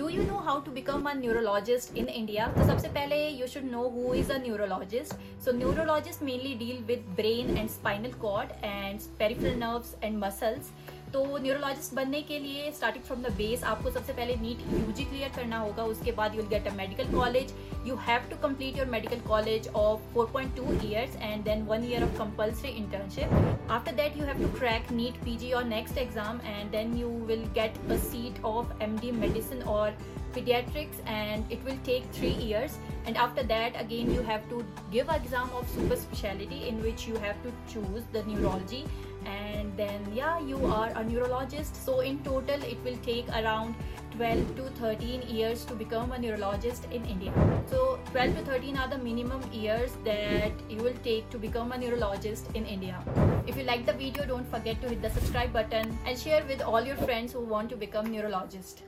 Do you know how to become a neurologist in India तो सबसे पहले you should know who is a neurologist so neurologist mainly deal with brain and spinal cord and peripheral nerves and muscles तो neurologist बनने के लिए starting from the base आपको सबसे पहले नीट यू जी क्लियर करना होगा। उसके बाद you will get a medical college you have to complete your medical college of four point two years and then one year of compulsory internship after that you have to crack NEET P G और next exam and then you will get a seat of M D medicine और pediatrics and it will take three years. And after that again you have to give exam of super speciality in which you have to choose the neurology. And then yeah you are a neurologist so in total it will take around 12 to 13 years to become a neurologist in India. So 12 to 13 are the minimum years that you will take to become a neurologist in India. If you like the video, don't forget to hit the subscribe button and share with all your friends who want to become neurologist.